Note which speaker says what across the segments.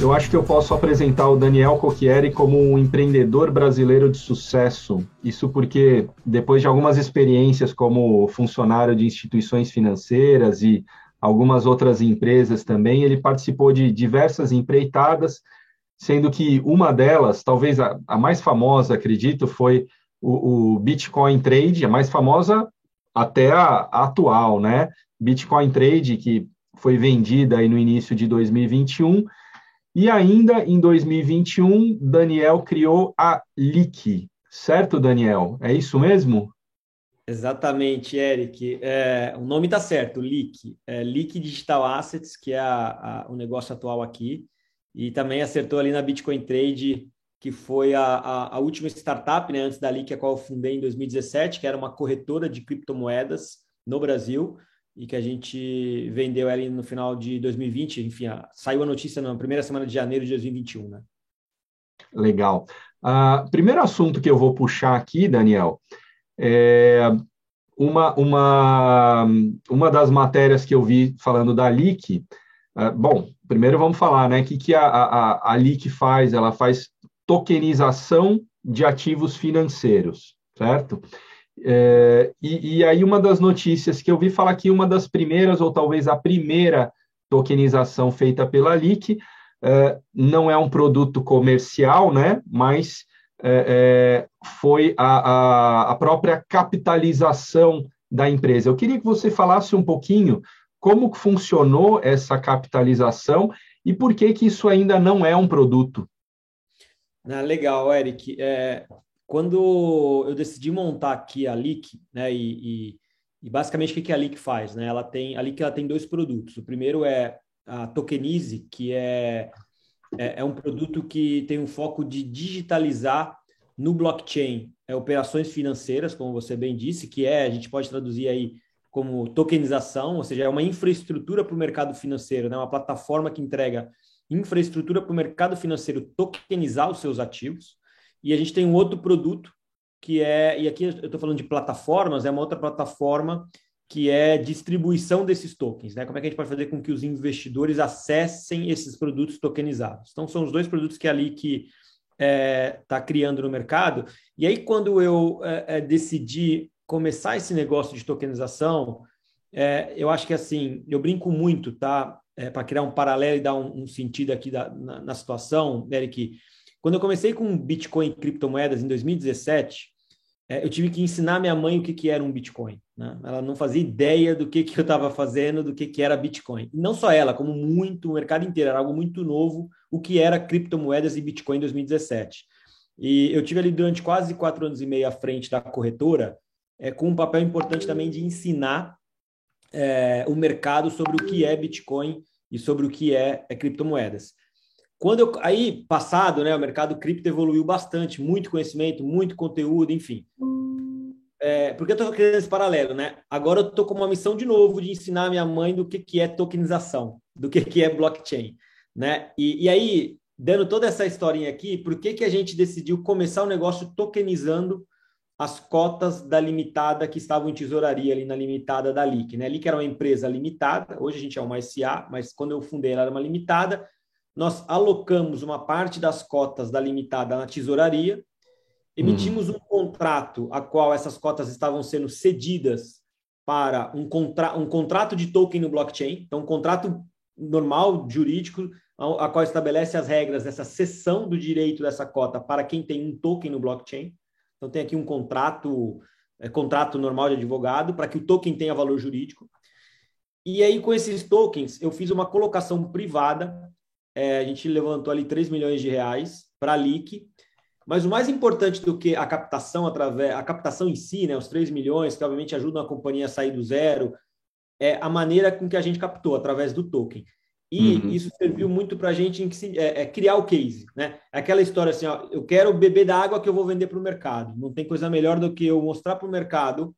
Speaker 1: Eu acho que eu posso apresentar o Daniel Cocchieri como um empreendedor brasileiro de sucesso. Isso porque, depois de algumas experiências como funcionário de instituições financeiras e algumas outras empresas também, ele participou de diversas empreitadas, sendo que uma delas, talvez a, a mais famosa, acredito, foi o, o, Bitcoin Trade, a mais famosa até a, a atual, né? Bitcoin Trade, que foi vendida aí no início de 2021 e ainda em 2021, Daniel criou a LIC, certo, Daniel? É isso mesmo?
Speaker 2: Exatamente, Eric. É, o nome está certo, LIC. É Digital Assets, que é a, a, o negócio atual aqui. E também acertou ali na Bitcoin Trade, que foi a, a, a última startup, né, antes da LIC, a qual eu fundei em 2017, que era uma corretora de criptomoedas no Brasil e que a gente vendeu ela no final de 2020. Enfim, saiu a notícia na primeira semana de janeiro de 2021, né?
Speaker 1: Legal. Uh, primeiro assunto que eu vou puxar aqui, Daniel, é uma, uma, uma das matérias que eu vi falando da LIC. Uh, bom, primeiro vamos falar, né? O que, que a, a, a LIC faz? Ela faz tokenização de ativos financeiros, certo? É, e, e, aí, uma das notícias que eu vi falar que uma das primeiras, ou talvez a primeira tokenização feita pela LIC, é, não é um produto comercial, né? Mas é, é foi a, a, a, própria capitalização da empresa. Eu queria que você falasse um pouquinho como funcionou essa capitalização e por que, que isso ainda não é um produto.
Speaker 2: Ah, legal, Eric. É, quando eu decidi montar aqui a Leak, né, e, e, e basicamente o que a Leak faz, né? Ela tem a Leak ela tem dois produtos. O primeiro é a Tokenize, que é, é, é um produto que tem um foco de digitalizar no blockchain é, operações financeiras, como você bem disse, que é a gente pode traduzir aí como tokenização, ou seja, é uma infraestrutura para o mercado financeiro, né? uma plataforma que entrega infraestrutura para o mercado financeiro tokenizar os seus ativos. E a gente tem um outro produto que é, e aqui eu estou falando de plataformas, é uma outra plataforma que é distribuição desses tokens, né? Como é que a gente pode fazer com que os investidores acessem esses produtos tokenizados? Então, são os dois produtos que é ali que está é, tá criando no mercado. E aí, quando eu é, é, decidi começar esse negócio de tokenização, é, eu acho que assim, eu brinco muito, tá? É, Para criar um paralelo e dar um, um sentido aqui da, na, na situação, Eric, quando eu comecei com Bitcoin e criptomoedas em 2017, é, eu tive que ensinar minha mãe o que, que era um Bitcoin. Né? Ela não fazia ideia do que, que eu estava fazendo, do que, que era Bitcoin. E não só ela, como muito, o mercado inteiro, era algo muito novo, o que era criptomoedas e Bitcoin em 2017. E eu tive ali durante quase quatro anos e meio à frente da corretora, é, com um papel importante também de ensinar é, o mercado sobre o que é Bitcoin e sobre o que é, é criptomoedas. Quando eu, aí, passado, né, o mercado cripto evoluiu bastante, muito conhecimento, muito conteúdo, enfim. É, porque eu estou criando esse paralelo, né? Agora eu estou com uma missão de novo de ensinar minha mãe do que, que é tokenização, do que, que é blockchain, né? E, e aí, dando toda essa historinha aqui, por que, que a gente decidiu começar o negócio tokenizando as cotas da limitada que estavam em tesouraria ali na limitada da LIC, né? A LIC era uma empresa limitada, hoje a gente é uma SA, mas quando eu fundei ela era uma limitada, nós alocamos uma parte das cotas da limitada na tesouraria, emitimos uhum. um contrato a qual essas cotas estavam sendo cedidas para um, contra um contrato de token no blockchain, então um contrato normal, jurídico, a, a qual estabelece as regras dessa cessão do direito dessa cota para quem tem um token no blockchain. Então tem aqui um contrato, é, contrato normal de advogado para que o token tenha valor jurídico. E aí, com esses tokens, eu fiz uma colocação privada é, a gente levantou ali 3 milhões de reais para a LIC, mas o mais importante do que a captação através, a captação em si, né, os 3 milhões, que obviamente ajudam a companhia a sair do zero, é a maneira com que a gente captou, através do token. E uhum. isso serviu muito para a gente em, é, é, criar o case, né? Aquela história assim, ó, eu quero beber da água que eu vou vender para o mercado. Não tem coisa melhor do que eu mostrar para o mercado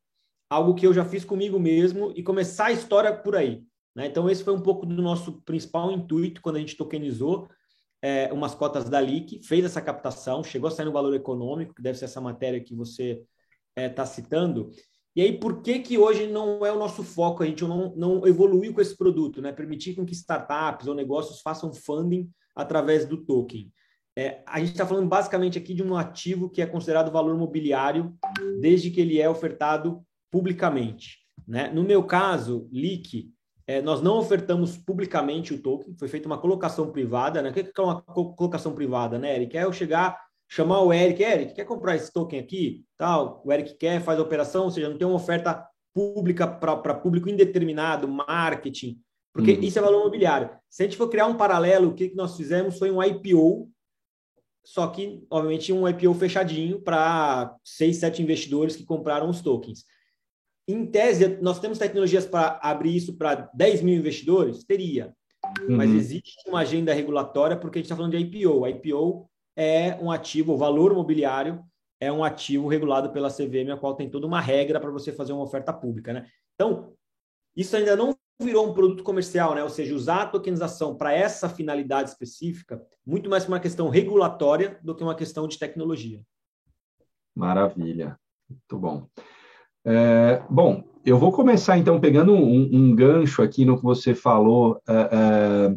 Speaker 2: algo que eu já fiz comigo mesmo e começar a história por aí. Né? Então, esse foi um pouco do nosso principal intuito quando a gente tokenizou é, umas cotas da LIC, fez essa captação, chegou a sair no valor econômico, que deve ser essa matéria que você está é, tá citando. E aí, por que, que hoje não é o nosso foco? A gente não, não evoluiu com esse produto, né? Permitir com que startups ou negócios façam funding através do token? É, a gente está falando basicamente aqui de um ativo que é considerado valor mobiliário desde que ele é ofertado publicamente. Né? No meu caso, LIC, é, nós não ofertamos publicamente o token, foi feita uma colocação privada. Né? O que é uma colocação privada, né, Eric? É eu chegar, chamar o Eric, Eric, quer comprar esse token aqui? Tal, o Eric quer, faz a operação, ou seja, não tem uma oferta pública para público indeterminado, marketing, porque uhum. isso é valor imobiliário. Se a gente for criar um paralelo, o que, que nós fizemos foi um IPO, só que, obviamente, um IPO fechadinho para seis, sete investidores que compraram os tokens. Em tese, nós temos tecnologias para abrir isso para 10 mil investidores? Teria. Uhum. Mas existe uma agenda regulatória porque a gente está falando de IPO. A IPO é um ativo, o valor mobiliário é um ativo regulado pela CVM, a qual tem toda uma regra para você fazer uma oferta pública. Né? Então, isso ainda não virou um produto comercial, né? ou seja, usar a tokenização para essa finalidade específica, muito mais uma questão regulatória do que uma questão de tecnologia.
Speaker 1: Maravilha, muito bom. É, bom, eu vou começar então pegando um, um gancho aqui no que você falou é, é,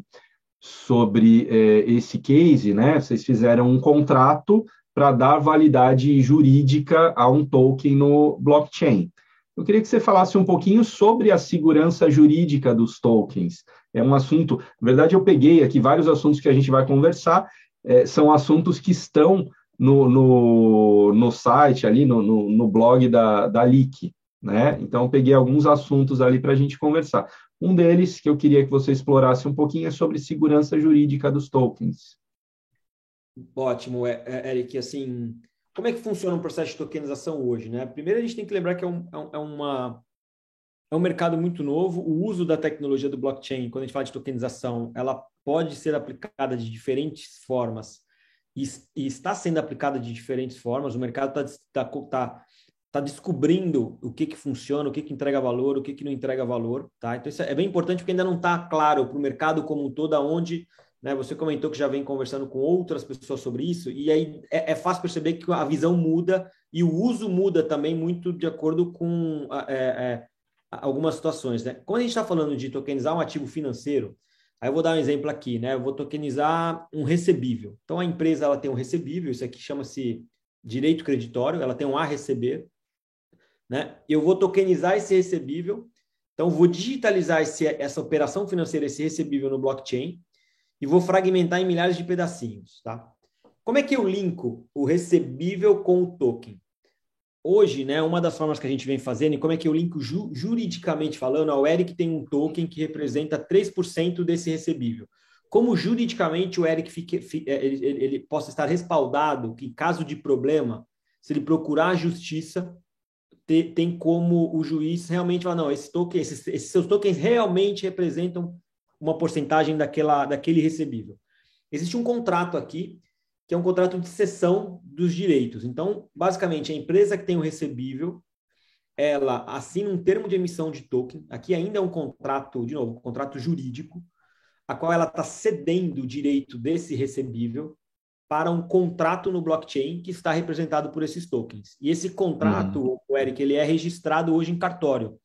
Speaker 1: sobre é, esse case, né? Vocês fizeram um contrato para dar validade jurídica a um token no blockchain. Eu queria que você falasse um pouquinho sobre a segurança jurídica dos tokens. É um assunto, na verdade, eu peguei aqui vários assuntos que a gente vai conversar, é, são assuntos que estão no, no, no site, ali no, no, no blog da, da LIC, né? Então, peguei alguns assuntos ali para a gente conversar. Um deles que eu queria que você explorasse um pouquinho é sobre segurança jurídica dos tokens.
Speaker 2: Ótimo, é, é, Eric. Assim, como é que funciona um processo de tokenização hoje? Né? Primeiro, a gente tem que lembrar que é, um, é, é, uma, é um mercado muito novo. O uso da tecnologia do blockchain, quando a gente fala de tokenização, ela pode ser aplicada de diferentes formas e, está sendo aplicada de diferentes formas. O mercado está tá, tá, tá descobrindo o que, que funciona, o que, que entrega valor, o que, que não entrega valor. Tá? Então, isso é bem importante porque ainda não está claro para o mercado como um todo aonde né? Você comentou que já vem conversando com outras pessoas sobre isso, e aí é, é fácil perceber que a visão muda e o uso muda também muito de acordo com é, é, algumas situações. Né? Quando a gente está falando de tokenizar um ativo financeiro, aí eu vou dar um exemplo aqui, né? Eu vou tokenizar um recebível. Então a empresa ela tem um recebível, isso aqui chama-se direito creditório, ela tem um a receber, né? Eu vou tokenizar esse recebível, então vou digitalizar esse, essa operação financeira, esse recebível no blockchain e vou fragmentar em milhares de pedacinhos, tá? Como é que eu linko o recebível com o token? Hoje, né, uma das formas que a gente vem fazendo, e como é que eu linko ju juridicamente falando, o Eric tem um token que representa 3% desse recebível. Como juridicamente o Eric fique, fique, é, ele, ele, ele possa estar respaldado que, em caso de problema, se ele procurar a justiça, te, tem como o juiz realmente falar, não, esse token, esses, esses seus tokens realmente representam uma porcentagem daquela, daquele recebível. Existe um contrato aqui, que é um contrato de cessão dos direitos. Então, basicamente, a empresa que tem o recebível, ela assina um termo de emissão de token. Aqui ainda é um contrato, de novo, um contrato jurídico, a qual ela está cedendo o direito desse recebível para um contrato no blockchain que está representado por esses tokens. E esse contrato, uhum. o Eric, ele é registrado hoje em cartório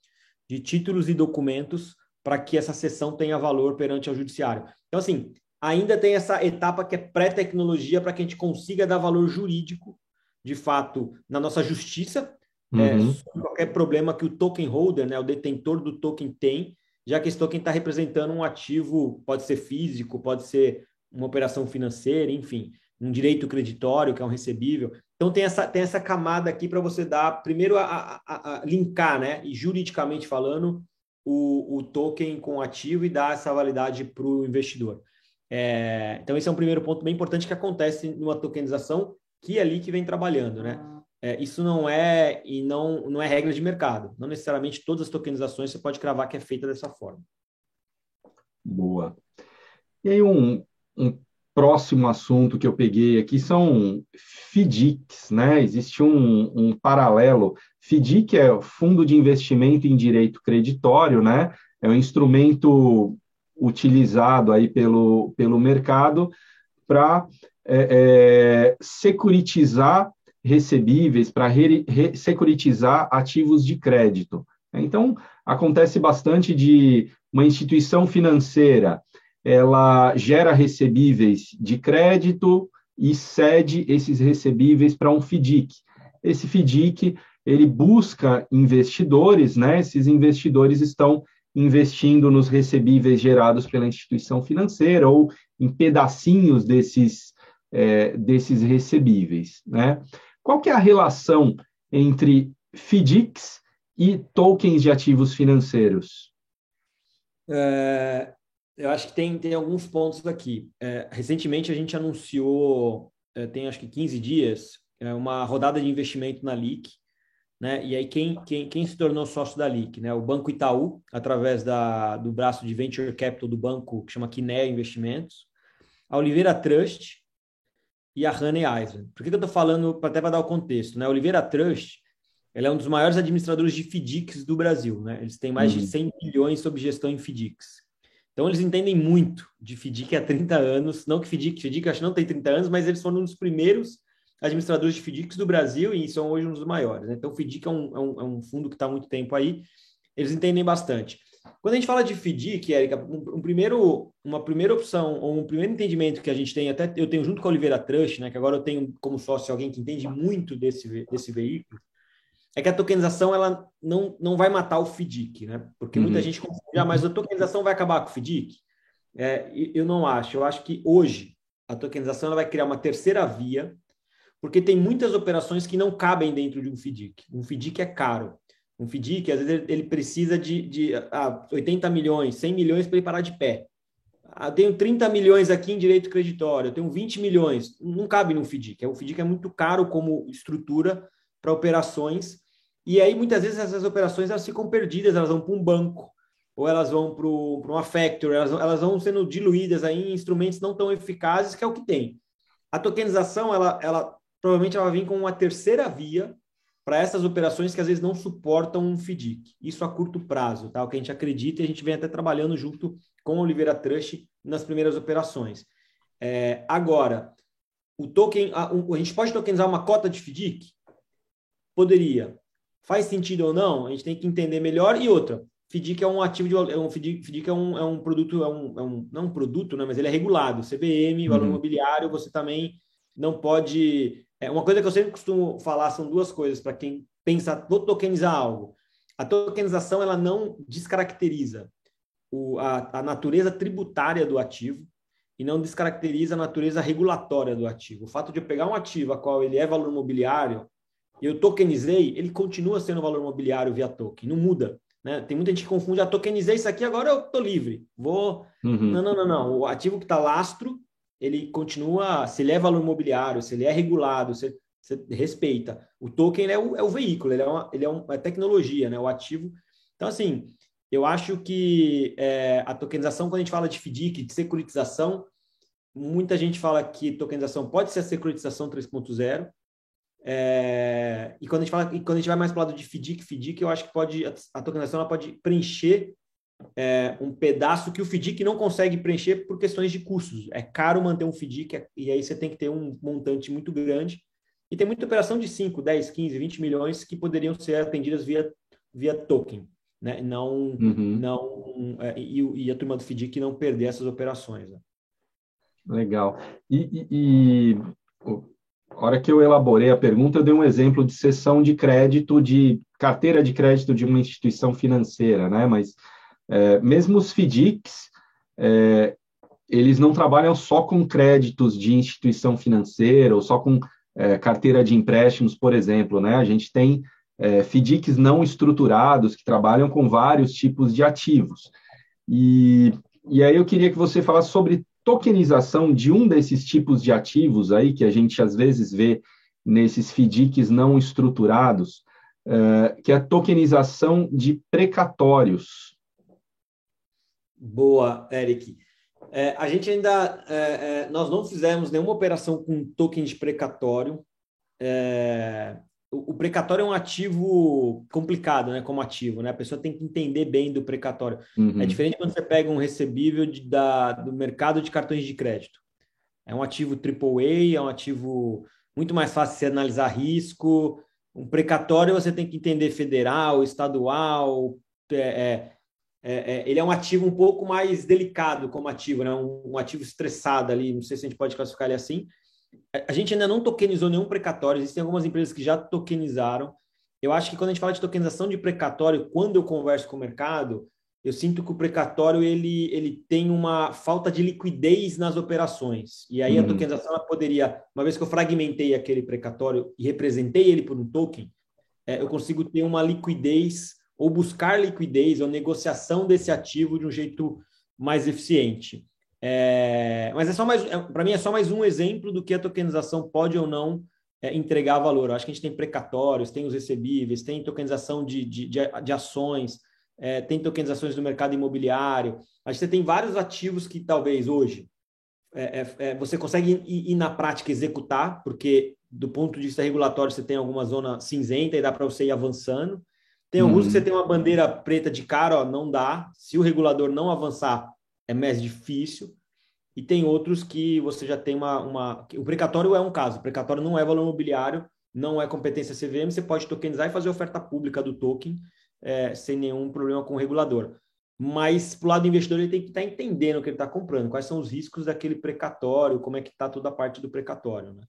Speaker 2: de títulos e documentos para que essa sessão tenha valor perante ao judiciário. Então, assim, ainda tem essa etapa que é pré-tecnologia para que a gente consiga dar valor jurídico, de fato, na nossa justiça, é, uhum. é, qualquer problema que o token holder, né, o detentor do token tem, já que esse token está representando um ativo, pode ser físico, pode ser uma operação financeira, enfim, um direito creditório, que é um recebível. Então tem essa, tem essa camada aqui para você dar, primeiro, a, a, a, linkar, né, e juridicamente falando, o, o token com ativo e dar essa validade para o investidor. É, então, esse é um primeiro ponto bem importante que acontece numa tokenização que é ali que vem trabalhando, né? É, isso não é e não, não é regra de mercado. Não necessariamente todas as tokenizações você pode cravar que é feita dessa forma.
Speaker 1: Boa. E aí um, um próximo assunto que eu peguei aqui são FDICs, né? Existe um, um paralelo. FDIC é Fundo de Investimento em Direito Creditório, né? É um instrumento utilizado aí pelo, pelo mercado para é, é, securitizar recebíveis, para securitizar ativos de crédito. Então, acontece bastante de uma instituição financeira ela gera recebíveis de crédito e cede esses recebíveis para um FDIC. Esse FDIC ele busca investidores, né? Esses investidores estão investindo nos recebíveis gerados pela instituição financeira ou em pedacinhos desses, é, desses recebíveis, né? Qual que é a relação entre FDICs e tokens de ativos financeiros?
Speaker 2: É, eu acho que tem, tem alguns pontos aqui. É, recentemente a gente anunciou, é, tem acho que 15 dias, é, uma rodada de investimento na LIC, né? E aí quem, quem, quem se tornou sócio da LIC, né? O Banco Itaú, através da, do braço de Venture Capital do banco que chama Kinea Investimentos, a Oliveira Trust e a Honey Island. Por que, que eu estou falando, até para dar o contexto, né? A Oliveira Trust ela é um dos maiores administradores de FDICs do Brasil, né? Eles têm mais uhum. de 100 bilhões sob gestão em FDICs. Então, eles entendem muito de FDIC há 30 anos. Não que FDIC, FDIC acho que não tem 30 anos, mas eles foram um dos primeiros administradores de FDICs do Brasil e são hoje um dos maiores. Né? Então, o FDIC é um, é um, é um fundo que está há muito tempo aí. Eles entendem bastante. Quando a gente fala de FDIC, Érica, um, um, primeiro, uma primeira opção, ou um primeiro entendimento que a gente tem, até eu tenho junto com a Oliveira Trust, né, que agora eu tenho como sócio alguém que entende muito desse, desse veículo, é que a tokenização ela não, não vai matar o FDIC, né? Porque uhum. muita gente confunde, ah, mas a tokenização vai acabar com o FDIC? É, eu não acho. Eu acho que hoje a tokenização ela vai criar uma terceira via, porque tem muitas operações que não cabem dentro de um FDIC. Um FDIC é caro. Um FDIC, às vezes, ele precisa de, de ah, 80 milhões, 100 milhões para ele parar de pé. Ah, tenho 30 milhões aqui em direito creditório, tenho 20 milhões. Não cabe num FDIC. O FDIC é muito caro como estrutura para operações. E aí, muitas vezes, essas operações elas ficam perdidas, elas vão para um banco, ou elas vão para uma factory, elas, elas vão sendo diluídas aí em instrumentos não tão eficazes, que é o que tem. A tokenização, ela, ela provavelmente ela vai vir com uma terceira via para essas operações que às vezes não suportam um FDIC. Isso a curto prazo, tá? O que a gente acredita e a gente vem até trabalhando junto com a Oliveira Trust nas primeiras operações. É, agora, o token, a, a, gente pode tokenizar uma cota de FDIC? Poderia. Faz sentido ou não? A gente tem que entender melhor. E outra, FDIC é um ativo de é um FDIC, FDIC é um, é um produto, é um, é um não um produto, né, mas ele é regulado. CVM, valor uhum. imobiliário, você também não pode. É uma coisa que eu sempre costumo falar são duas coisas para quem pensa vou tokenizar algo. A tokenização ela não descaracteriza o, a, a natureza tributária do ativo e não descaracteriza a natureza regulatória do ativo. O fato de eu pegar um ativo a qual ele é valor imobiliário eu tokenizei, ele continua sendo valor imobiliário via token, não muda. Né? Tem muita gente que confunde, ah, tokenizei isso aqui, agora eu estou livre. Vou. Uhum. Não, não, não, não. O ativo que está lastro, ele continua, se ele é valor imobiliário, se ele é regulado, você, você respeita. O token é o, é o veículo, ele é uma, ele é uma é tecnologia, né? o ativo. Então, assim, eu acho que é, a tokenização, quando a gente fala de FDIC, de securitização, muita gente fala que tokenização pode ser a securitização 3.0, é, e quando a gente fala, e quando a gente vai mais para o lado de FDIC, FDIC, eu acho que pode a tokenização ela pode preencher é, um pedaço que o FDIC não consegue preencher por questões de custos. É caro manter um FDIC e aí você tem que ter um montante muito grande. E tem muita operação de 5, 10, 15, 20 milhões que poderiam ser atendidas via, via token. Né? Não, uhum. não, é, e, e, a turma do FDIC não perder essas operações. Né?
Speaker 1: Legal. E, e, e a hora que eu elaborei a pergunta, eu dei um exemplo de cessão de crédito, de carteira de crédito de uma instituição financeira, né? Mas é, mesmo os FDICs, é, eles não trabalham só com créditos de instituição financeira ou só com é, carteira de empréstimos, por exemplo, né? A gente tem é, FDICs não estruturados que trabalham com vários tipos de ativos. E, e aí eu queria que você falasse sobre tokenização de um desses tipos de ativos aí que a gente às vezes vê nesses FDICs não estruturados, uh, que é a tokenização de precatórios.
Speaker 2: Boa, Eric. É, a gente ainda é, é, nós não fizemos nenhuma operação com token de precatório. É, o, precatório é um ativo complicado, né? Como ativo, né? A pessoa tem que entender bem do precatório. Uhum. É diferente quando você pega um recebível de, da, do mercado de cartões de crédito. É um ativo AAA, é um ativo muito mais fácil de se analisar risco. Um precatório você tem que entender federal, estadual, é, é, é, ele é um ativo um pouco mais delicado como ativo, né? Um, um, ativo estressado ali, não sei se a gente pode classificar ele assim. A gente ainda não tokenizou nenhum precatório, existem algumas empresas que já tokenizaram. Eu acho que quando a gente fala de tokenização de precatório, quando eu converso com o mercado, eu sinto que o precatório ele, ele tem uma falta de liquidez nas operações. E aí uhum. a tokenização ela poderia, uma vez que eu fragmentei aquele precatório e representei ele por um token, é, eu consigo ter uma liquidez ou buscar liquidez ou negociação desse ativo de um jeito mais eficiente. É, mas é só mais, é, para mim é só mais um exemplo do que a tokenização pode ou não é, entregar valor. Eu acho que a gente tem precatórios, tem os recebíveis, tem tokenização de, de, de, de ações é, tem tokenizações do mercado imobiliário. A gente tem vários ativos que talvez hoje é, é, você consegue ir, ir, na prática executar, porque do ponto de vista regulatório você tem alguma zona cinzenta e dá para você ir avançando. Tem alguns que você uhum. tem uma bandeira preta de cara, ó, não dá. Se o regulador não avançar, é mais difícil. E tem outros que você já tem uma, uma. O precatório é um caso. O precatório não é valor imobiliário, não é competência CVM. Você pode tokenizar e fazer oferta pública do token é, sem nenhum problema com o regulador. Mas, para o lado do investidor, ele tem que estar tá entendendo o que ele está comprando, quais são os riscos daquele precatório, como é que está toda a parte do precatório. Né?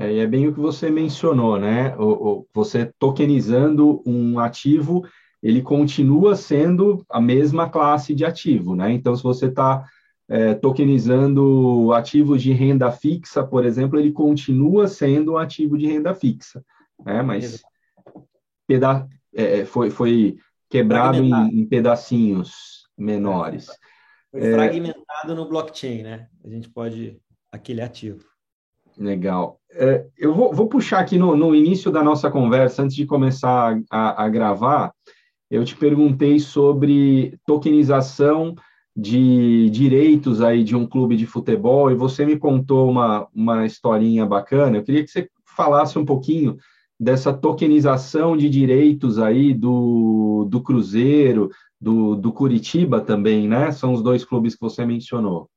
Speaker 1: É, e é bem o que você mencionou, né? O, o, você tokenizando um ativo, ele continua sendo a mesma classe de ativo, né? Então, se você está é, tokenizando ativos de renda fixa, por exemplo, ele continua sendo um ativo de renda fixa, né? Mas peda é, é, foi, foi quebrado em, em, pedacinhos menores.
Speaker 2: Foi fragmentado no blockchain, né? A gente pode aquele ativo.
Speaker 1: Legal. É, eu vou, vou, puxar aqui no, no, início da nossa conversa, antes de começar a, a, gravar, eu te perguntei sobre tokenização de direitos aí de um clube de futebol e você me contou uma, uma historinha bacana. Eu queria que você falasse um pouquinho dessa tokenização de direitos aí do, do Cruzeiro, do, do Curitiba também, né? São os dois clubes que você mencionou.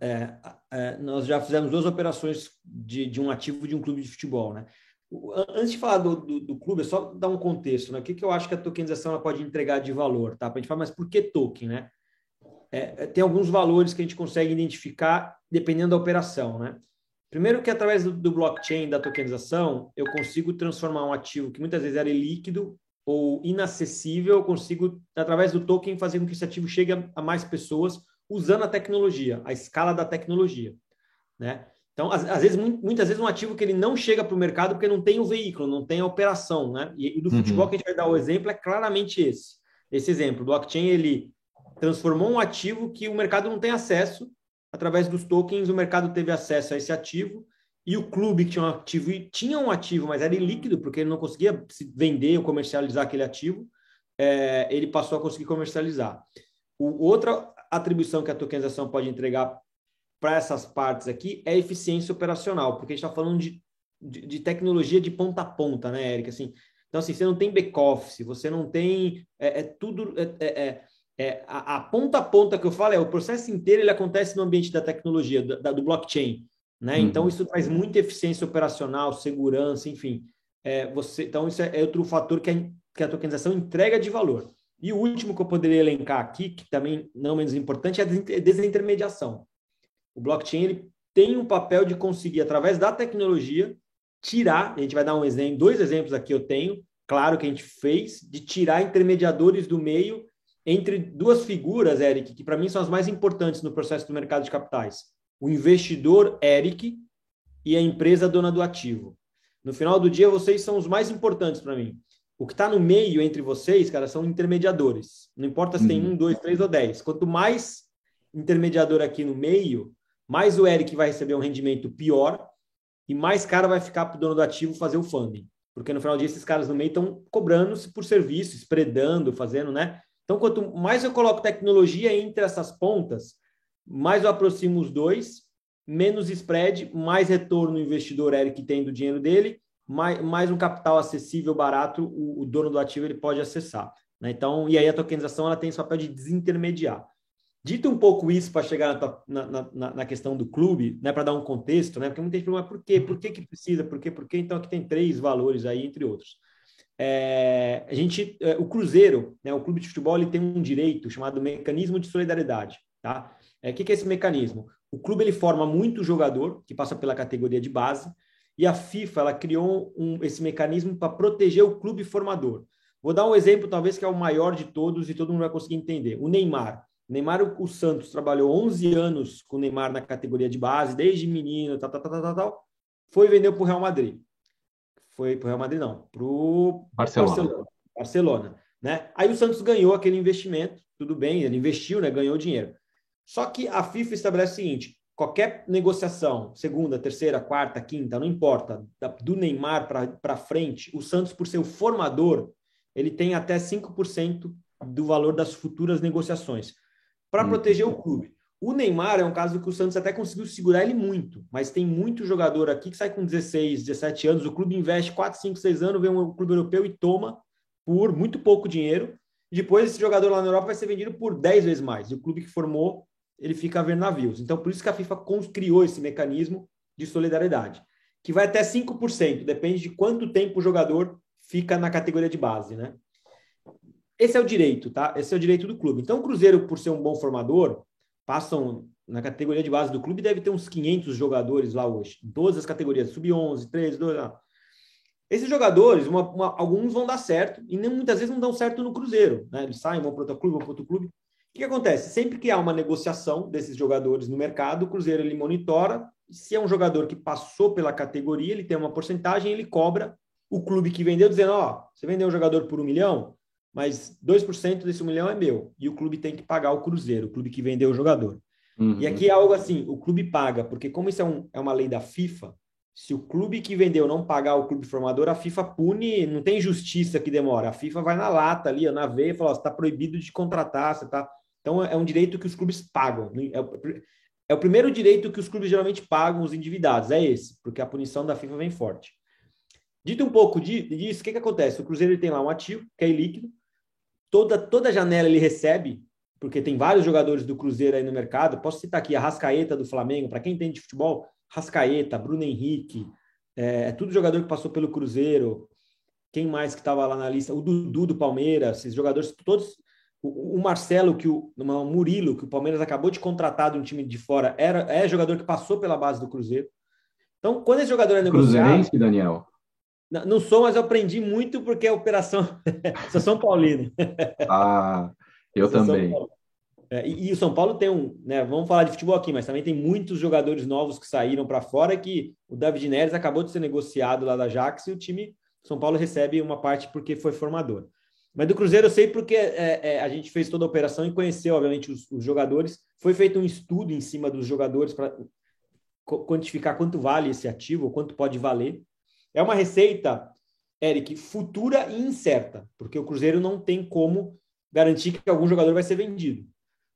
Speaker 2: É, é, nós já fizemos duas operações de, de um ativo de um clube de futebol, né? Antes de falar do, do, do, clube, é só dar um contexto, né? O que, que eu acho que a tokenização pode entregar de valor, tá? Para a gente falar, mas por que token, né? É, é, tem alguns valores que a gente consegue identificar dependendo da operação, né? Primeiro que através do, do, blockchain, da tokenização, eu consigo transformar um ativo que muitas vezes era líquido ou inacessível, eu consigo, através do token, fazer com que esse ativo chegue a mais pessoas usando a tecnologia, a escala da tecnologia, né? Então, às, às vezes, muitas vezes um ativo que ele não chega para o mercado porque não tem o veículo, não tem a operação, né? E, e do uhum. futebol que a gente vai dar o exemplo é claramente esse. Esse exemplo, o blockchain, ele transformou um ativo que o mercado não tem acesso através dos tokens, o mercado teve acesso a esse ativo e o clube que tinha um ativo tinha um ativo, mas era ilíquido, porque ele não conseguia vender ou comercializar aquele ativo, é, ele passou a conseguir comercializar. O, outra atribuição que a tokenização pode entregar para essas partes aqui é eficiência operacional, porque a gente está falando de, de, de, tecnologia de ponta a ponta, né, Eric? Assim, então, assim, você não tem back-office, você não tem. É, é tudo. É, é, é é, a, a, ponta a ponta que eu falo é o processo inteiro ele acontece no ambiente da tecnologia, da, do blockchain. Né? Uhum. Então, isso traz muita eficiência operacional, segurança, enfim. É, você, então, isso é, é outro fator que a, que a tokenização entrega de valor. E o último que eu poderia elencar aqui, que também não menos importante, é a desintermediação. O blockchain ele tem um papel de conseguir, através da tecnologia, tirar, a gente vai dar um exemplo, dois exemplos aqui eu tenho, claro que a gente fez, de tirar intermediadores do meio entre duas figuras, Eric, que para mim são as mais importantes no processo do mercado de capitais: o investidor Eric e a empresa dona do ativo. No final do dia, vocês são os mais importantes para mim. O que está no meio entre vocês, cara, são intermediadores. Não importa se uhum. tem um, dois, três ou dez. Quanto mais intermediador aqui no meio, mais o Eric vai receber um rendimento pior e mais cara vai ficar para o dono do ativo fazer o funding. Porque no final do dia, esses caras no meio estão cobrando-se por serviço, spreadando, fazendo, né? Então, quanto mais eu coloco tecnologia entre essas pontas, mais eu aproximo os dois, menos spread, mais retorno o investidor Eric tem do dinheiro dele, mais, mais um capital acessível, barato, o, o dono do ativo ele pode acessar. Né? Então, e aí a tokenização ela tem esse papel de desintermediar. Dito um pouco isso para chegar na, na, na, na, questão do clube, né, para dar um contexto, né, porque muita gente pergunta por quê, por que, que precisa, por quê, por quê? Então aqui tem três valores aí, entre outros. é, a gente, é, o Cruzeiro, né, o clube de futebol, ele tem um direito chamado mecanismo de solidariedade, tá? É, o que, que é esse mecanismo? O clube ele forma muito jogador que passa pela categoria de base e a FIFA ela criou um, esse mecanismo para proteger o clube formador. Vou dar um exemplo, talvez que é o maior de todos e todo mundo vai conseguir entender. O Neymar. Neymar, o, o Santos trabalhou 11 anos com o Neymar na categoria de base, desde menino, tal, tal, tal, tal, tal. Foi e vendeu para o Real Madrid. Foi para o Real Madrid, não, para o
Speaker 1: Barcelona. Barcelona.
Speaker 2: Barcelona né? Aí o Santos ganhou aquele investimento, tudo bem, ele investiu, né? ganhou dinheiro. Só que a FIFA estabelece o seguinte: qualquer negociação, segunda, terceira, quarta, quinta, não importa, do Neymar para frente, o Santos, por ser o formador, ele tem até 5% do valor das futuras negociações para hum. proteger o clube. O Neymar é um caso que o Santos até conseguiu segurar ele muito, mas tem muito jogador aqui que sai com 16, 17 anos, o clube investe 4, 5, 6 anos, vem um clube europeu e toma por muito pouco dinheiro. Depois esse jogador lá na Europa vai ser vendido por 10 vezes mais. E o clube que formou, ele fica a ver navios. Então, por isso que a FIFA criou esse mecanismo de solidariedade, que vai até 5%, depende de quanto tempo o jogador fica na categoria de base, né? Esse é o direito, tá? Esse é o direito do clube. Então, o Cruzeiro, por ser um bom formador, passam na categoria de base do clube, deve ter uns 500 jogadores lá hoje, em todas as categorias, sub-11, 13, 12. Esses jogadores, uma, uma, alguns vão dar certo, e nem, muitas vezes não dão certo no Cruzeiro, né? Eles saem, vão para outro clube, vão para outro clube. O que, que acontece? Sempre que há uma negociação desses jogadores no mercado, o Cruzeiro ele monitora, se é um jogador que passou pela categoria, ele tem uma porcentagem, ele cobra o clube que vendeu, dizendo: Ó, oh, você vendeu um jogador por um milhão, mas 2% desse um milhão é meu. E o clube tem que pagar o Cruzeiro, o clube que vendeu o jogador. Uhum. E aqui é algo assim: o clube paga, porque como isso é, um, é uma lei da FIFA, se o clube que vendeu não pagar o clube formador, a FIFA pune, não tem justiça que demora. A FIFA vai na lata ali, na veia, e fala: está proibido de contratar, você tá. Então é um direito que os clubes pagam. É o, é o primeiro direito que os clubes geralmente pagam os endividados, é esse, porque a punição da FIFA vem forte. Dito um pouco disso, o que, que acontece? O Cruzeiro tem lá um ativo, que é ilíquido, toda, toda janela ele recebe, porque tem vários jogadores do Cruzeiro aí no mercado. Posso citar aqui a Rascaeta do Flamengo, para quem entende de futebol, Rascaeta, Bruno Henrique, é, é, tudo jogador que passou pelo Cruzeiro. Quem mais que estava lá na lista? O Dudu do Palmeiras, esses jogadores todos. O, o Marcelo, que o, o Murilo, que o Palmeiras acabou de contratar de um time de fora, era, é jogador que passou pela base do Cruzeiro. Então, quando esse jogador é negociado...
Speaker 1: Cruzeirense, Daniel?
Speaker 2: Não sou, mas eu aprendi muito porque a operação. sou São Paulino.
Speaker 1: Ah, eu sou também.
Speaker 2: É, e, e, o São Paulo tem um, né? Vamos falar de futebol aqui, mas também tem muitos jogadores novos que saíram para fora que o David Neres acabou de ser negociado lá da Ajax e o time São Paulo recebe uma parte porque foi formador. Mas do Cruzeiro eu sei porque é, é, a gente fez toda a operação e conheceu, obviamente, os, os jogadores. Foi feito um estudo em cima dos jogadores para quantificar quanto vale esse ativo, quanto pode valer. É uma receita, Eric, futura e incerta, porque o Cruzeiro não tem como garantir que algum jogador vai ser vendido.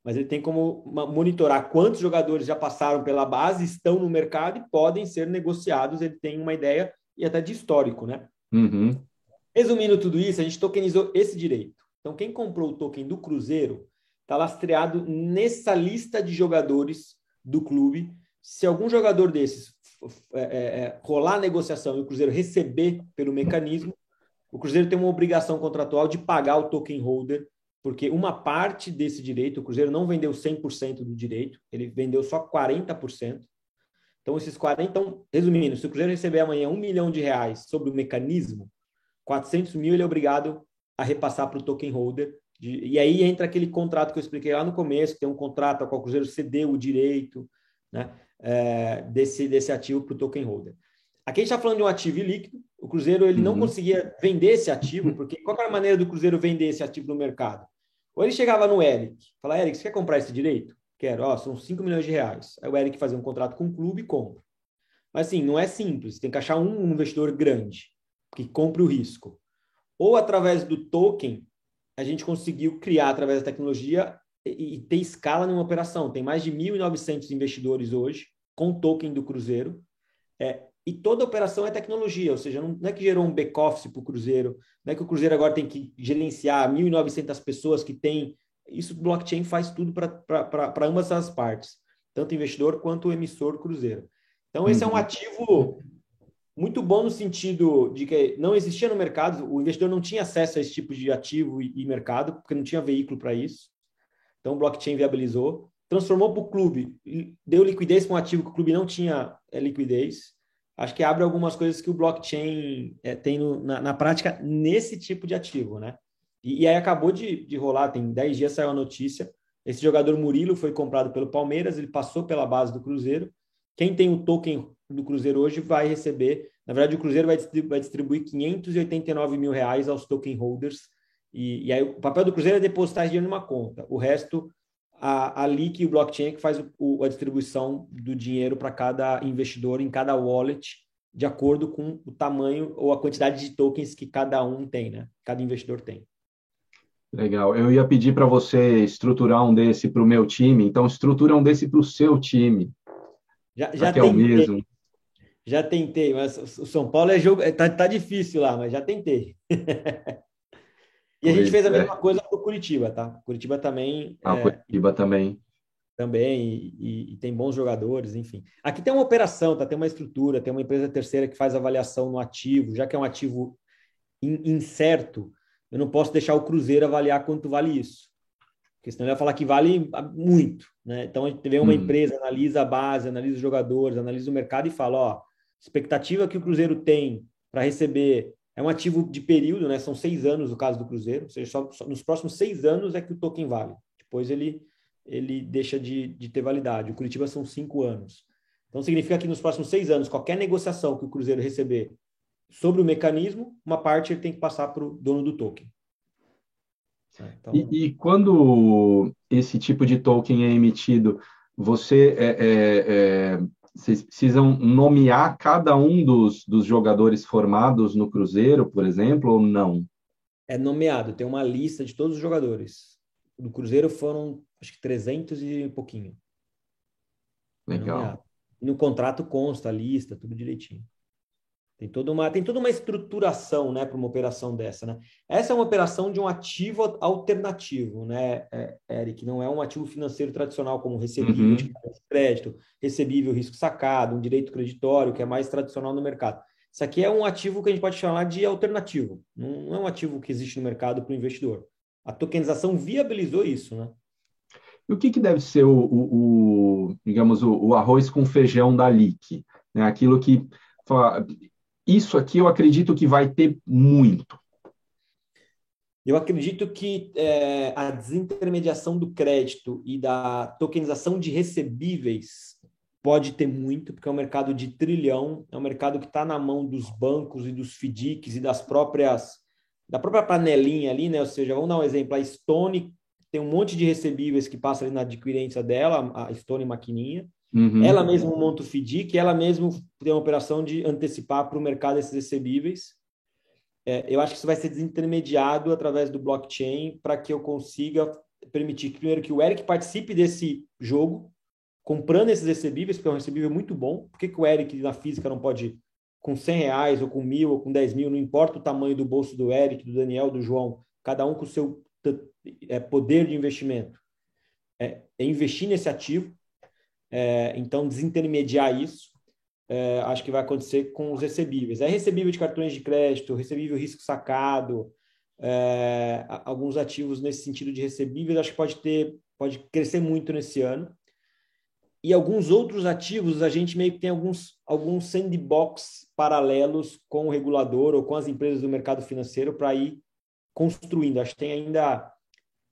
Speaker 2: Mas ele tem como monitorar quantos jogadores já passaram pela base, estão no mercado e podem ser negociados. Ele tem uma ideia e até de histórico, né?
Speaker 1: Uhum.
Speaker 2: Resumindo tudo isso, a gente tokenizou esse direito. Então, quem comprou o token do Cruzeiro está lastreado nessa lista de jogadores do clube. Se algum jogador desses é, é, é, rolar a negociação e o Cruzeiro receber pelo mecanismo, o Cruzeiro tem uma obrigação contratual de pagar o token holder, porque uma parte desse direito, o Cruzeiro não vendeu 100% do direito, ele vendeu só 40%. Então, esses 40%, então, resumindo, se o Cruzeiro receber amanhã um milhão de reais sobre o mecanismo, 400 mil ele é obrigado a repassar para o token holder. De, e aí entra aquele contrato que eu expliquei lá no começo, tem um contrato ao qual o Cruzeiro cedeu o direito, né? É, desse, desse ativo para o token holder. Aqui a gente está falando de um ativo líquido. O Cruzeiro ele uhum. não conseguia vender esse ativo, porque qual era a maneira do Cruzeiro vender esse ativo no mercado? Ou ele chegava no Eric, falava, Eric, você quer comprar esse direito? Quero, ó, são 5 milhões de reais. Aí o Eric fazia um contrato com o clube e compra. Mas assim, não é simples, tem que achar um investidor grande que compre o risco. Ou através do token, a gente conseguiu criar, através da tecnologia, e, ter escala numa operação. Tem mais de 1.900 investidores hoje com token do Cruzeiro. É, e toda operação é tecnologia, ou seja, não, é que gerou um back-office para o Cruzeiro, não é que o Cruzeiro agora tem que gerenciar 1.900 pessoas que tem. Isso blockchain faz tudo para ambas as partes, tanto o investidor quanto o emissor Cruzeiro. Então, esse é um uhum. ativo muito bom no sentido de que não existia no mercado, o investidor não tinha acesso a esse tipo de ativo e, e mercado, porque não tinha veículo para isso. Então, o blockchain viabilizou, transformou para o clube, deu liquidez para um ativo que o clube não tinha é, liquidez. Acho que abre algumas coisas que o blockchain é, tem no, na, na, prática nesse tipo de ativo, né? E, e aí acabou de, de rolar, tem 10 dias saiu a notícia. Esse jogador Murilo foi comprado pelo Palmeiras, ele passou pela base do Cruzeiro. Quem tem o token do Cruzeiro hoje vai receber. Na verdade, o Cruzeiro vai distribuir, vai distribuir 589 mil reais aos token holders. E, e, aí o papel do Cruzeiro é depositar dinheiro numa conta. O resto, a, a LIC e o blockchain é que faz o, o, a distribuição do dinheiro para cada investidor em cada wallet, de acordo com o tamanho ou a quantidade de tokens que cada um tem, né? Cada investidor tem.
Speaker 1: Legal. Eu ia pedir para você estruturar um desse para o meu time, então estrutura um desse para o seu time.
Speaker 2: Já, já tentei. É o mesmo. Já tentei, mas o São Paulo é jogo. Tá, tá difícil lá, mas já tentei. e a gente fez a mesma é. coisa com o Curitiba, tá? Curitiba também.
Speaker 1: Ah, é, Curitiba também.
Speaker 2: Também, e, e, e, tem bons jogadores, enfim. Aqui tem uma operação, tá? Tem uma estrutura, tem uma empresa terceira que faz avaliação no ativo, já que é um ativo in, incerto, eu não posso deixar o Cruzeiro avaliar quanto vale isso. Porque senão ele vai falar que vale muito. Né? Então, a gente vê uma hum. empresa, analisa a base, analisa os jogadores, analisa o mercado e fala, ó, expectativa que o Cruzeiro tem para receber é um ativo de período, né? São seis anos no caso do Cruzeiro, ou seja, só, só, nos próximos seis anos é que o token vale. Depois ele, ele deixa de, de ter validade. O Curitiba são cinco anos. Então significa que nos próximos seis anos, qualquer negociação que o Cruzeiro receber sobre o mecanismo, uma parte ele tem que passar para o dono do token.
Speaker 1: Então... E, e, quando esse tipo de token é emitido, você é, é, é, vocês precisam nomear cada um dos, dos jogadores formados no Cruzeiro, por exemplo, ou não?
Speaker 2: É nomeado, tem uma lista de todos os jogadores. Do Cruzeiro foram, acho que 300 e pouquinho.
Speaker 1: Legal.
Speaker 2: É no contrato consta a lista, tudo direitinho. Tem toda uma, tem toda uma estruturação né, para uma operação dessa. Né? Essa é uma operação de um ativo alternativo, né, é, Eric? Não é um ativo financeiro tradicional, como recebível uhum. de crédito, recebível risco sacado, um direito creditório, que é mais tradicional no mercado. Isso aqui é um ativo que a gente pode chamar de alternativo. Não é um ativo que existe no mercado para o investidor. A tokenização viabilizou isso, né?
Speaker 1: E o que, que deve ser o, o, o digamos, o, o, arroz com feijão da LIC? Né? Aquilo que isso aqui eu acredito que vai ter muito.
Speaker 2: Eu acredito que é, a desintermediação do crédito e da tokenização de recebíveis pode ter muito, porque é um mercado de trilhão, é um mercado que está na mão dos bancos e dos FDICs e das próprias da própria panelinha ali, né? Ou seja, vamos dar um exemplo, a Stone tem um monte de recebíveis que passa ali na adquirência dela, a Stone Maquininha, Uhum. Ela mesma monta o FDIC, ela mesma tem uma operação de antecipar para o mercado esses recebíveis. É, eu acho que isso vai ser desintermediado através do blockchain para que eu consiga permitir que, primeiro, que o Eric participe desse jogo, comprando esses recebíveis, porque é um recebível muito bom. Por que, que o Eric na física não pode, com 100 reais, ou com mil, ou com 10 mil, não importa o tamanho do bolso do Eric, do Daniel, do João, cada um com o seu é, poder de investimento, é, é investir nesse ativo é, então, desintermediar isso, é, acho que vai acontecer com os recebíveis. É recebível de cartões de crédito, recebível risco sacado, é, alguns ativos nesse sentido de recebíveis, acho que pode ter, pode crescer muito nesse ano. E alguns outros ativos, a gente meio que tem alguns, alguns sandbox paralelos com o regulador ou com as empresas do mercado financeiro para ir construindo. Acho que tem ainda.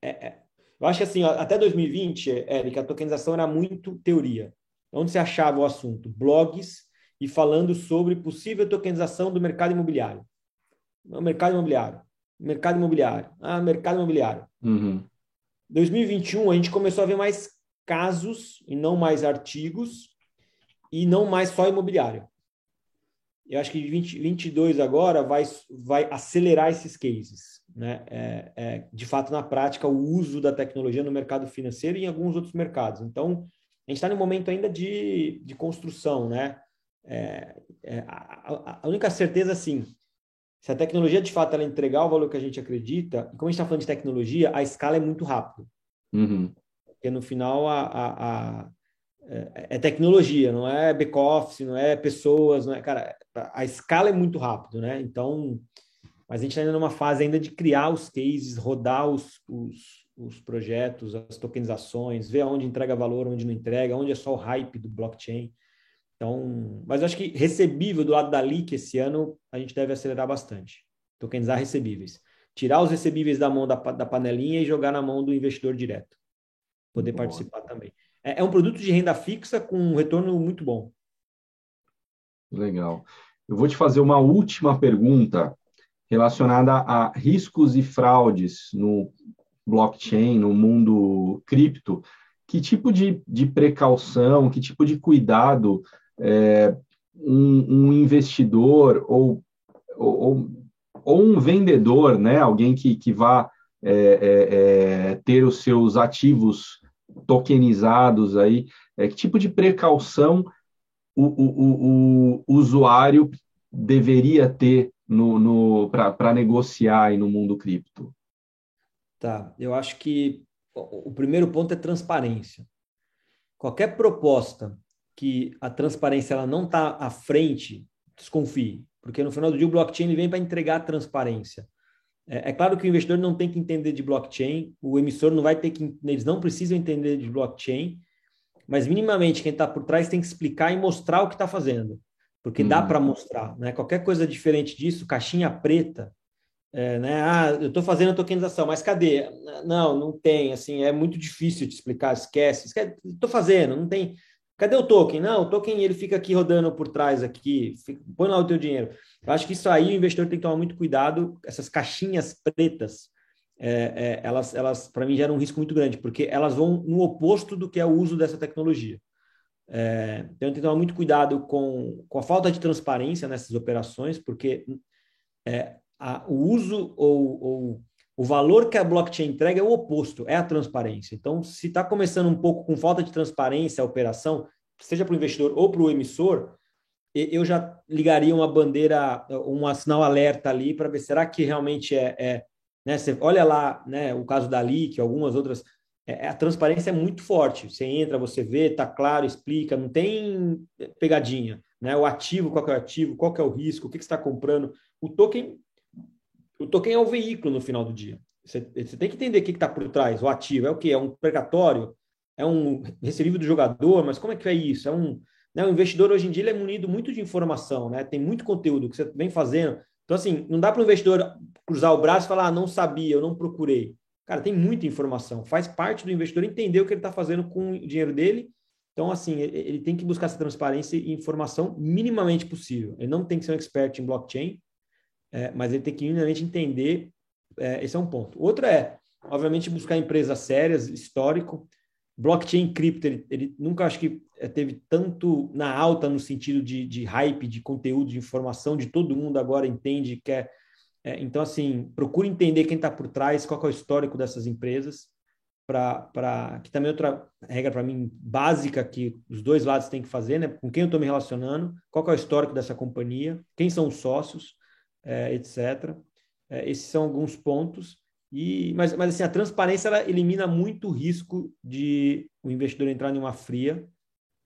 Speaker 2: É, é eu acho que assim, até 2020, Érica, a tokenização era muito teoria. Onde se achava o assunto? Blogs e falando sobre possível tokenização do mercado imobiliário. O mercado imobiliário. Mercado imobiliário. Ah, mercado imobiliário.
Speaker 1: Uhum.
Speaker 2: 2021, a gente começou a ver mais casos e não mais artigos e não mais só imobiliário. Eu acho que 2022 agora vai, vai acelerar esses cases né, é, é, de fato, na prática, o uso da tecnologia no mercado financeiro e em alguns outros mercados. Então, a gente está no momento ainda de, de construção, né? É, é, a, a, única certeza, assim, se a tecnologia de fato ela entregar o valor que a gente acredita, e como a gente está falando de tecnologia, a escala é muito rápida.
Speaker 1: Uhum.
Speaker 2: Porque no final a, a, é, é tecnologia, não é back-office, não é pessoas, não é, cara, a escala é muito rápido, né? Então, mas a gente está ainda numa fase ainda de criar os cases, rodar os, os, os projetos, as tokenizações, ver onde entrega valor, onde não entrega, onde é só o hype do blockchain. Então, mas eu acho que recebível do lado da leak esse ano a gente deve acelerar bastante. Tokenizar recebíveis. Tirar os recebíveis da mão da, da panelinha e jogar na mão do investidor direto. Poder Boa. participar também. É, é um produto de renda fixa com um retorno muito bom.
Speaker 1: Legal. Eu vou te fazer uma última pergunta relacionada a riscos e fraudes no blockchain, no mundo cripto. Que tipo de, de precaução, que tipo de cuidado é, um, um, investidor ou, ou, ou, um vendedor, né, alguém que, que vá é, é, é ter os seus ativos tokenizados aí, é, que tipo de precaução o, o, o, o usuário deveria ter no, no, para negociar aí no mundo cripto?
Speaker 2: Tá, eu acho que o primeiro ponto é transparência. Qualquer proposta que a transparência ela não está à frente, desconfie, porque no final do dia o blockchain ele vem para entregar transparência. É, é, claro que o investidor não tem que entender de blockchain, o emissor não vai ter que, eles não precisam entender de blockchain, mas minimamente quem está por trás tem que explicar e mostrar o que está fazendo, porque dá uhum. para mostrar, né? Qualquer coisa diferente disso, caixinha preta, é, né? Ah, eu estou fazendo a tokenização, mas cadê? Não, não tem, assim, é muito difícil de explicar, esquece. Estou fazendo, não tem. Cadê o token? Não, o token ele fica aqui rodando por trás aqui, fica, põe lá o teu dinheiro. Eu acho que isso aí o investidor tem que tomar muito cuidado. Essas caixinhas pretas, é, é, elas, elas para mim geram um risco muito grande, porque elas vão no oposto do que é o uso dessa tecnologia. É, então tem que tomar muito cuidado com, com a falta de transparência nessas operações, porque é, a, o uso ou, ou o valor que a blockchain entrega é o oposto, é a transparência. Então, se está começando um pouco com falta de transparência a operação, seja para o investidor ou para o emissor, eu já ligaria uma bandeira, um sinal alerta ali para ver será que realmente é, é né? Você olha lá, né? O caso da LIC, algumas outras, é, é, a transparência é muito forte. Você entra, você vê, tá claro, explica, não tem pegadinha, né? O ativo, qual é o ativo, qual é o risco, o que, que você está comprando. O token o token é o veículo no final do dia. Você, você tem que entender o que está por trás. O ativo é o que? É um precatório? É um recebível do jogador? Mas como é que é isso? É um, né, o investidor hoje em dia ele é munido muito de informação, né? Tem muito conteúdo que você vem fazendo. Então, assim, não dá para o investidor cruzar o braço e falar, ah, não sabia, eu não procurei. Cara, tem muita informação. Faz parte do investidor entender o que ele está fazendo com o dinheiro dele. Então, assim, ele tem que buscar essa transparência e informação minimamente possível. Ele não tem que ser um expert em blockchain, é, mas ele tem que minimamente entender, é, esse é um ponto. Outro é, obviamente, buscar empresas sérias, histórico. Blockchain cripto, ele, ele nunca acho que é, teve tanto na alta no sentido de, de hype, de conteúdo, de informação, de todo mundo agora entende que é, é então, assim, procure entender quem está por trás, qual é o histórico dessas empresas, para que também é outra regra para mim básica que os dois lados têm que fazer, né? Com quem eu estou me relacionando, qual é o histórico dessa companhia, quem são os sócios, é, etc. É, esses são alguns pontos. E, mas, mas assim, a transparência ela elimina muito o risco de o investidor entrar em uma fria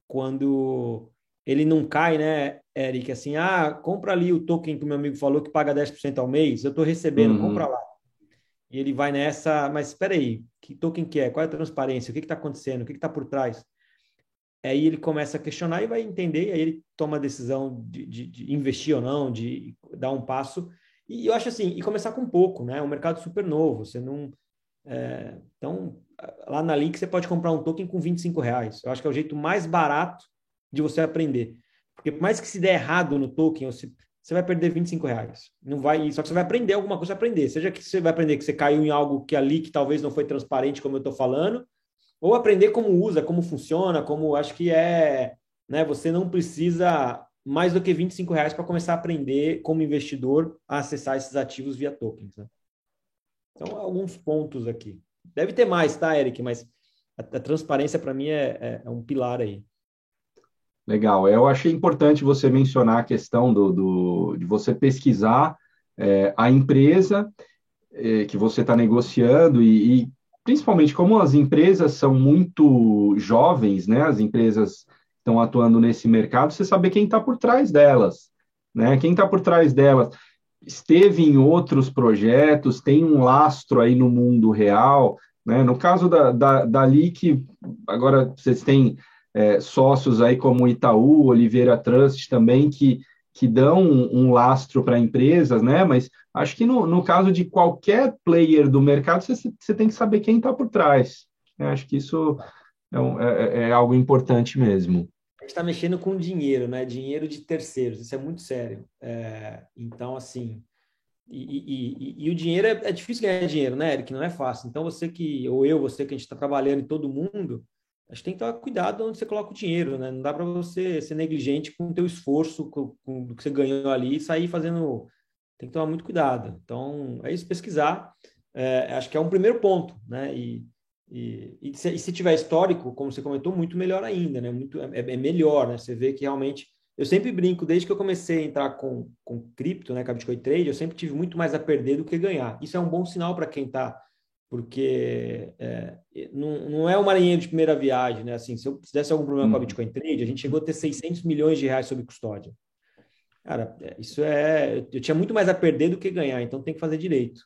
Speaker 2: quando ele não cai, né, Eric? Assim, ah, compra ali o token que o meu amigo falou que paga 10% ao mês, eu estou recebendo, uhum. compra lá. E ele vai nessa, mas espera aí, que token que é? Qual é a transparência? O que está acontecendo? O que está por trás? Aí ele começa a questionar e vai entender, e aí ele toma a decisão de, de, de, investir ou não, de dar um passo. E eu acho assim, e começar com pouco, né? É um mercado super novo, você não... É, então, lá na Link você pode comprar um token com 25 reais. Eu acho que é o jeito mais barato de você aprender. Porque por mais que se der errado no token, você, você vai perder 25 reais. Não vai, só que você vai aprender alguma coisa aprender. Seja que você vai aprender que você caiu em algo que ali que talvez não foi transparente, como eu estou falando, ou aprender como usa, como funciona, como acho que é, né? Você não precisa mais do que 25 reais para começar a aprender como investidor a acessar esses ativos via tokens. Né? Então, alguns pontos aqui. Deve ter mais, tá, Eric? Mas a, a transparência para mim é, é, é, um pilar aí.
Speaker 1: Legal. Eu achei importante você mencionar a questão do, do de você pesquisar é, a empresa é, que você está negociando e, e principalmente como as empresas são muito jovens, né? As empresas estão atuando nesse mercado, você saber quem está por trás delas, né? Quem está por trás delas esteve em outros projetos, tem um lastro aí no mundo real, né? No caso da, da, da LIC, agora vocês têm é, sócios aí como Itaú, Oliveira Trust também, que, que dão um, um lastro para empresas, né? Mas acho que no, no caso de qualquer player do mercado, você, você tem que saber quem está por trás. Né? Acho que isso é, um, é, é, é algo importante mesmo.
Speaker 2: A gente está mexendo com dinheiro, né? Dinheiro de terceiros, isso é muito sério. É, então, assim, e, e, e, e, o dinheiro é, é, difícil ganhar dinheiro, né, Eric? Não é fácil. Então, você que, ou eu, você que a gente está trabalhando em todo mundo, a gente tem que tomar cuidado onde você coloca o dinheiro, né? Não dá para você ser negligente com o teu esforço, com, com o que você ganhou ali e sair fazendo. Tem que tomar muito cuidado. Então, é isso, pesquisar. É, acho que é um primeiro ponto, né? E, e, e, se, e, se, tiver histórico, como você comentou, muito melhor ainda, né? Muito, é, é melhor, né? Você vê que realmente eu sempre brinco, desde que eu comecei a entrar com, com cripto, né, com a Bitcoin Trade, eu sempre tive muito mais a perder do que ganhar. Isso é um bom sinal para quem está, porque é, não, não é um marinheiro de primeira viagem, né? Assim, se eu desse algum problema hum. com a uhum. Bitcoin Trade, a gente chegou a ter 600 milhões de reais sob custódia. Cara, é, isso é. Eu tinha muito mais a perder do que ganhar, então tem que fazer direito.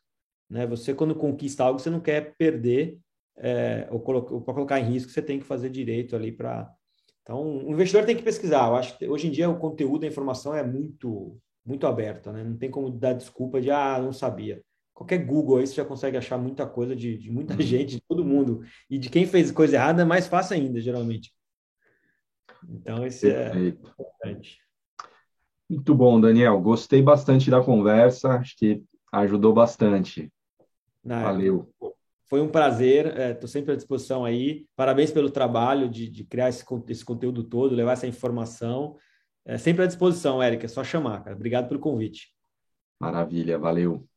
Speaker 2: Né? Você, quando conquista algo, você não quer perder é, ou, ou para colocar em risco, você tem que fazer direito ali para então, o investidor tem que pesquisar. Eu acho que hoje em dia o conteúdo, a informação é muito, muito aberta, né? Não tem como dar desculpa de, ah, não sabia. Qualquer Google aí você já consegue achar muita coisa de, de muita uhum. gente, de todo mundo. E de quem fez coisa errada é mais fácil ainda, geralmente. Então, isso é importante.
Speaker 1: Muito bom, Daniel. Gostei bastante da conversa. Acho que ajudou bastante. Valeu.
Speaker 2: Foi um prazer, estou é, sempre à disposição aí. Parabéns pelo trabalho de, de criar esse, esse, conteúdo todo, levar essa informação. É sempre à disposição, Érica, é só chamar, cara. Obrigado pelo convite.
Speaker 1: Maravilha, valeu.